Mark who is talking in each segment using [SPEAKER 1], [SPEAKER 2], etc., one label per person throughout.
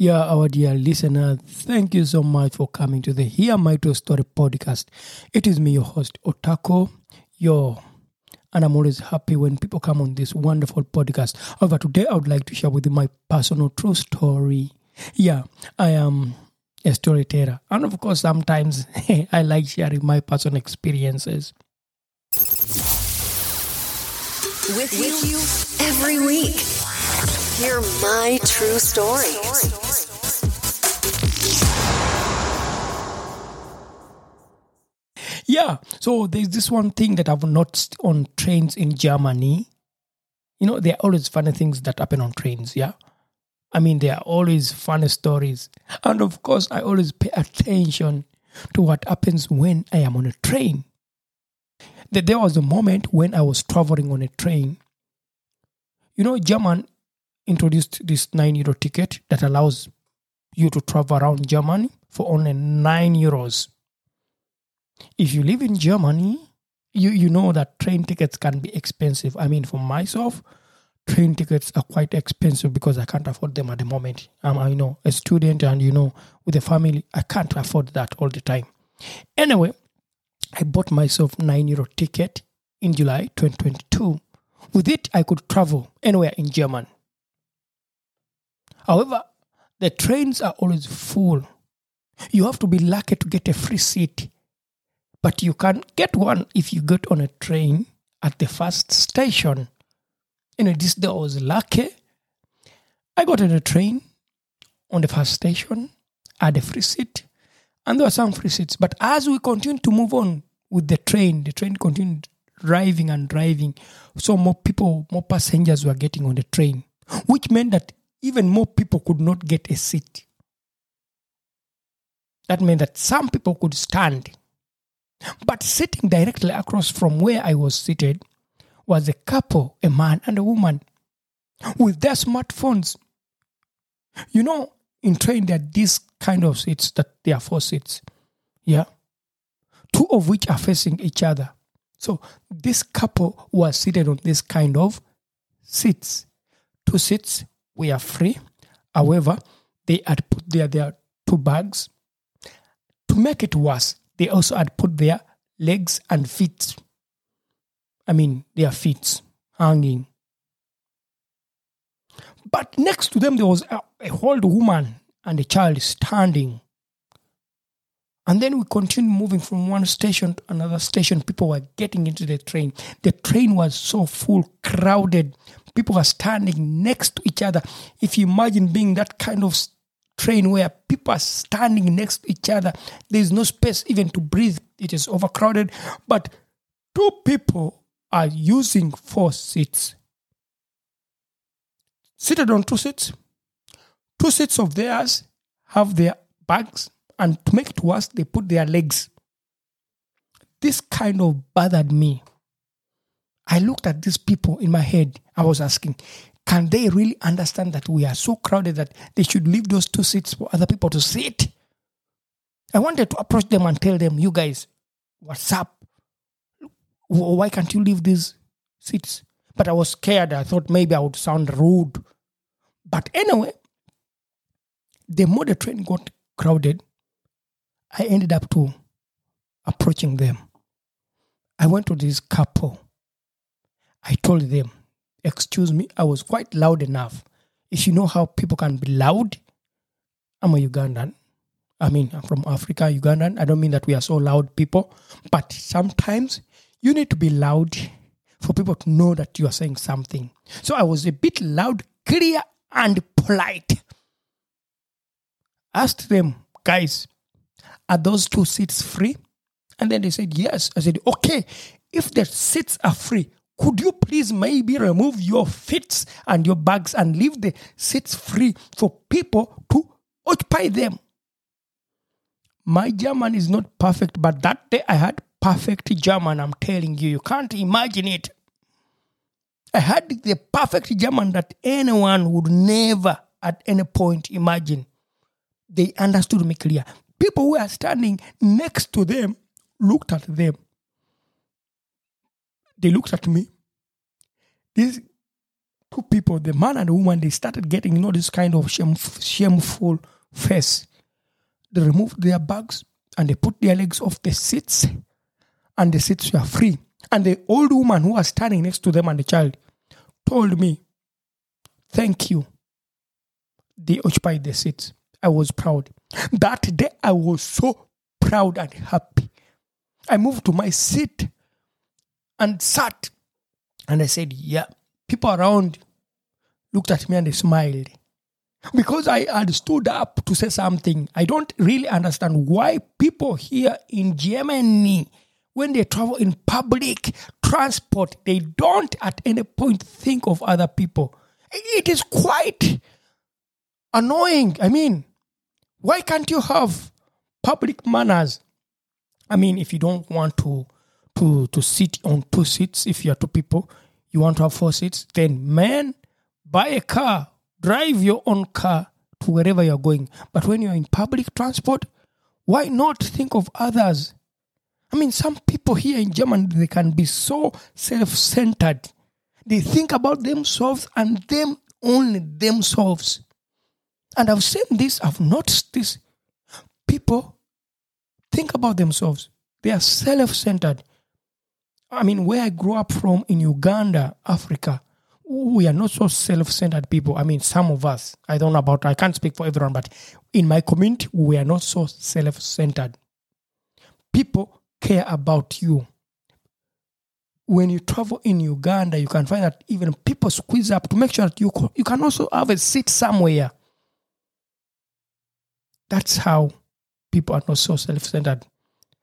[SPEAKER 1] Yeah, our dear listener, thank you so much for coming to the Hear My True Story podcast. It is me, your host, Otako, your and I'm always happy when people come on this wonderful podcast. However, today I would like to share with you my personal true story. Yeah, I am a storyteller. And of course, sometimes I like sharing my personal experiences.
[SPEAKER 2] With you every week. Hear my true story.
[SPEAKER 1] Yeah, so there's this one thing that I've noticed on trains in Germany. You know, there are always funny things that happen on trains, yeah? I mean, there are always funny stories. And of course, I always pay attention to what happens when I am on a train. That there was a moment when I was traveling on a train. You know, German introduced this 9 euro ticket that allows you to travel around Germany for only 9 euros. If you live in Germany, you, you know that train tickets can be expensive. I mean, for myself, train tickets are quite expensive because I can't afford them at the moment. I'm, I know, a student and, you know, with a family, I can't afford that all the time. Anyway, I bought myself 9 euro ticket in July 2022. With it, I could travel anywhere in Germany. However, the trains are always full. You have to be lucky to get a free seat, but you can get one if you get on a train at the first station. You know, this day I was lucky. I got on a train on the first station, I had a free seat, and there were some free seats. But as we continued to move on with the train, the train continued driving and driving. So more people, more passengers were getting on the train, which meant that even more people could not get a seat. That meant that some people could stand. But sitting directly across from where I was seated was a couple, a man and a woman, with their smartphones. You know, in train, there are these kind of seats that they are four seats. Yeah. Two of which are facing each other. So this couple was seated on this kind of seats. Two seats were free. However, they had put their, their two bags. To make it worse, they also had put their legs and feet. I mean, their feet hanging. But next to them, there was a, a old woman and a child standing. And then we continued moving from one station to another station. People were getting into the train. The train was so full, crowded. People were standing next to each other. If you imagine being that kind of train where people are standing next to each other, there is no space even to breathe. It is overcrowded. But two people are using four seats. Seated on two seats, two seats of theirs have their bags, and to make it worse, they put their legs. This kind of bothered me. I looked at these people in my head. I was asking, can they really understand that we are so crowded that they should leave those two seats for other people to sit? I wanted to approach them and tell them, you guys, what's up? Why can't you leave these seats? But I was scared. I thought maybe I would sound rude. But anyway, the more the train got crowded, I ended up to approaching them. I went to this couple. I told them, excuse me, I was quite loud enough. If you know how people can be loud, I'm a Ugandan. I mean, I'm from Africa, Ugandan. I don't mean that we are so loud people, but sometimes you need to be loud for people to know that you are saying something. So I was a bit loud, clear, and polite. Asked them, guys, are those two seats free? And then they said, yes. I said, okay, if the seats are free, could you please maybe remove your feet and your bags and leave the seats free for people to occupy them? My German is not perfect, but that day I had perfect German. I'm telling you, you can't imagine it. I had the perfect German that anyone would never at any point imagine. They understood me clear. People who are standing next to them looked at them. They looked at me. These two people, the man and the woman, they started getting, you know, this kind of shame, shameful face. They removed their bags and they put their legs off the seats, and the seats were free. And the old woman who was standing next to them and the child told me, Thank you. They occupied the seats. I was proud. That day, I was so proud and happy. I moved to my seat and sat. And I said, Yeah. People around looked at me and they smiled. Because I had stood up to say something. I don't really understand why people here in Germany, when they travel in public transport, they don't at any point think of other people. It is quite annoying. I mean, why can't you have public manners? I mean, if you don't want to to to sit on two seats, if you are two people, you want to have four seats, then man, buy a car, drive your own car to wherever you're going. But when you're in public transport, why not think of others? I mean, some people here in Germany they can be so self-centered. They think about themselves and them only themselves. And I've seen this, I've noticed this. People think about themselves. They are self centered. I mean, where I grew up from in Uganda, Africa, we are not so self centered people. I mean, some of us, I don't know about, I can't speak for everyone, but in my community, we are not so self centered. People care about you. When you travel in Uganda, you can find that even people squeeze up to make sure that you you can also have a seat somewhere. That's how people are not so self centered.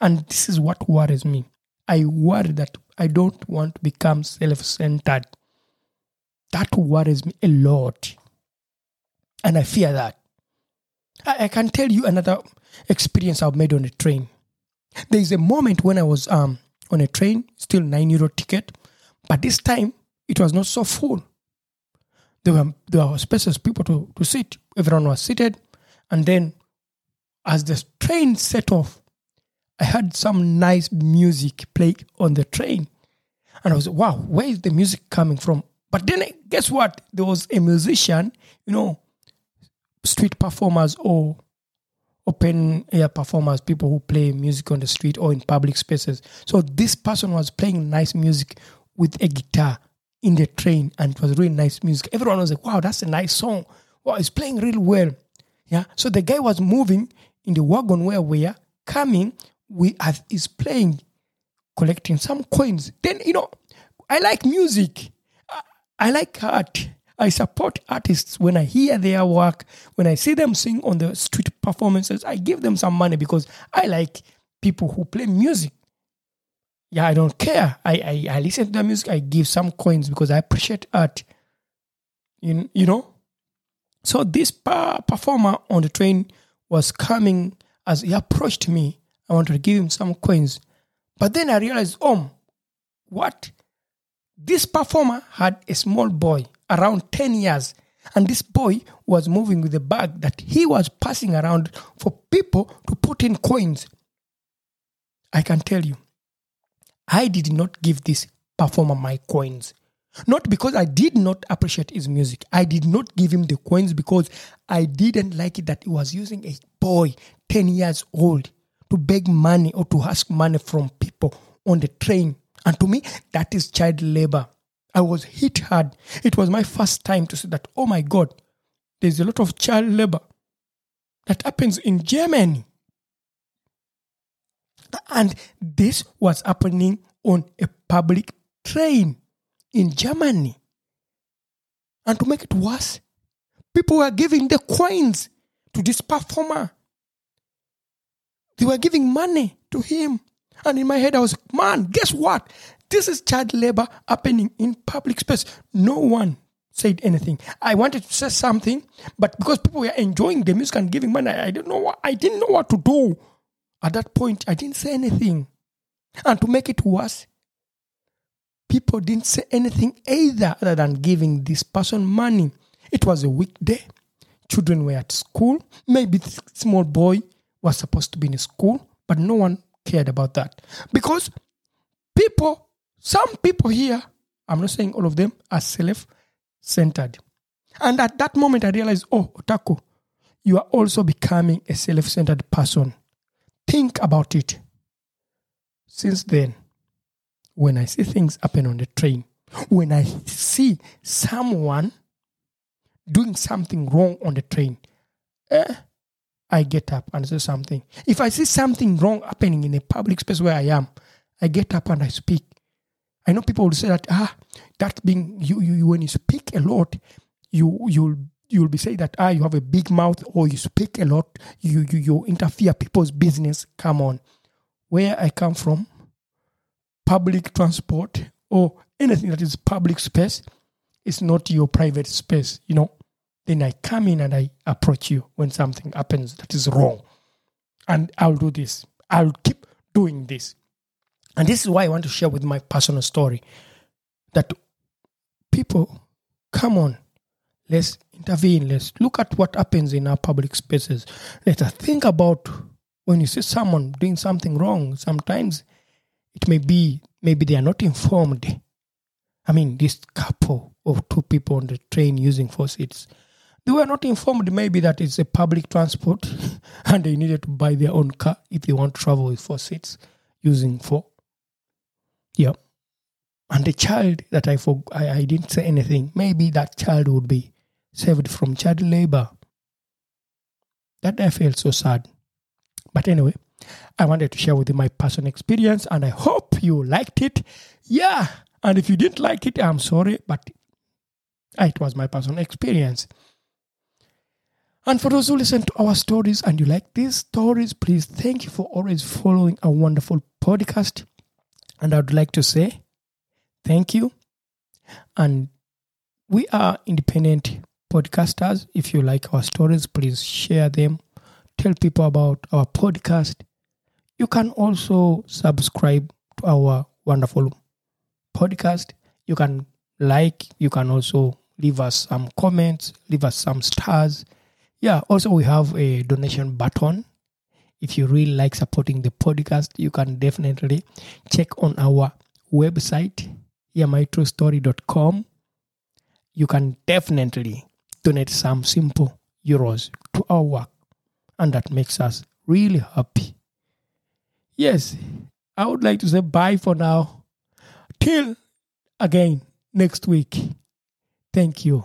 [SPEAKER 1] And this is what worries me. I worry that I don't want to become self centered. That worries me a lot. And I fear that. I, I can tell you another experience I've made on a train. There is a moment when I was um, on a train, still 9 euro ticket, but this time it was not so full. There were, there were spaces people to, to sit. Everyone was seated. And then as the train set off, I heard some nice music play on the train. And I was, wow, where is the music coming from? But then eh, guess what? There was a musician, you know, street performers or open air performers, people who play music on the street or in public spaces. So this person was playing nice music with a guitar in the train and it was really nice music. Everyone was like, wow, that's a nice song. Wow, it's playing really well. Yeah. So the guy was moving in the wagon where we are coming, we as is playing, collecting some coins. Then, you know, I like music. I, like art. I support artists when I hear their work, when I see them sing on the street performances, I give them some money because I like people who play music. Yeah, I don't care. I, I, I listen to the music, I give some coins because I appreciate art. You, you know? So this performer on the train was coming as he approached me. I wanted to give him some coins. But then I realized, oh, what? This performer had a small boy around 10 years. And this boy was moving with a bag that he was passing around for people to put in coins. I can tell you, I did not give this performer my coins. Not because I did not appreciate his music. I did not give him the coins because I didn't like it that he was using a boy 10 years old to beg money or to ask money from people on the train. And to me, that is child labor. I was hit hard. It was my first time to see that, oh my God, there's a lot of child labor that happens in Germany. And this was happening on a public train in Germany. And to make it worse, people were giving the coins to this performer. They were giving money to him. And in my head, I was like, man, guess what? This is child labor happening in public space. No one said anything. I wanted to say something, but because people were enjoying the music and giving money, I didn't know what I didn't know what to do. At that point, I didn't say anything. And to make it worse, people didn't say anything either other than giving this person money. It was a weekday. Children were at school. Maybe small boy was supposed to be in school, but no one cared about that. Because people, some people here, I'm not saying all of them, are self centered. And at that moment, I realized, oh, Otako, you are also becoming a self centered person. Think about it. Since then, when I see things happen on the train, when I see someone doing something wrong on the train, eh, I get up and say something. If I see something wrong happening in a public space where I am, I get up and I speak. I know people will say that ah, that being you, you when you speak a lot, you you'll you'll be saying that ah you have a big mouth or you speak a lot, you you you interfere people's business. Come on, where I come from, public transport or anything that is public space is not your private space. You know, then I come in and I approach you when something happens that is wrong, and I'll do this. I'll keep doing this. And this is why I want to share with my personal story that people, come on, let's intervene. Let's look at what happens in our public spaces. Let us think about when you see someone doing something wrong. Sometimes it may be, maybe they are not informed. I mean, this couple of two people on the train using seats, they were not informed maybe that it's a public transport and they needed to buy their own car if they want to travel with four seats using four. Yeah. And the child that I, for, I, I didn't say anything, maybe that child would be saved from child labor. That I felt so sad. But anyway, I wanted to share with you my personal experience and I hope you liked it. Yeah. And if you didn't like it, I'm sorry, but it was my personal experience. And for those who listen to our stories and you like these stories, please thank you for always following our wonderful podcast. And I would like to say thank you. And we are independent podcasters. If you like our stories, please share them. Tell people about our podcast. You can also subscribe to our wonderful podcast. You can like, you can also leave us some comments, leave us some stars. Yeah, also we have a donation button if you really like supporting the podcast, you can definitely check on our website, hearmytruestory.com. You can definitely donate some simple euros to our work, and that makes us really happy. Yes, I would like to say bye for now. Till again next week. Thank you.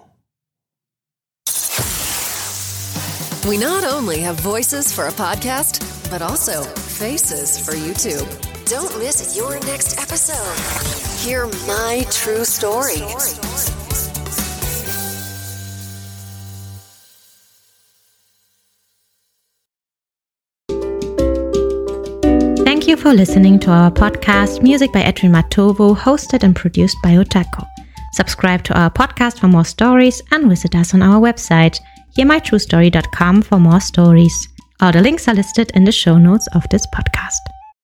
[SPEAKER 2] We not only have voices for a podcast, but also faces for YouTube. Don't miss your next episode. Hear my true story.
[SPEAKER 3] Thank you for listening to our podcast, Music by Edwin Matovo, hosted and produced by Otako. Subscribe to our podcast for more stories and visit us on our website, hearmytruestory.com for more stories. All the links are listed in the show notes of this podcast.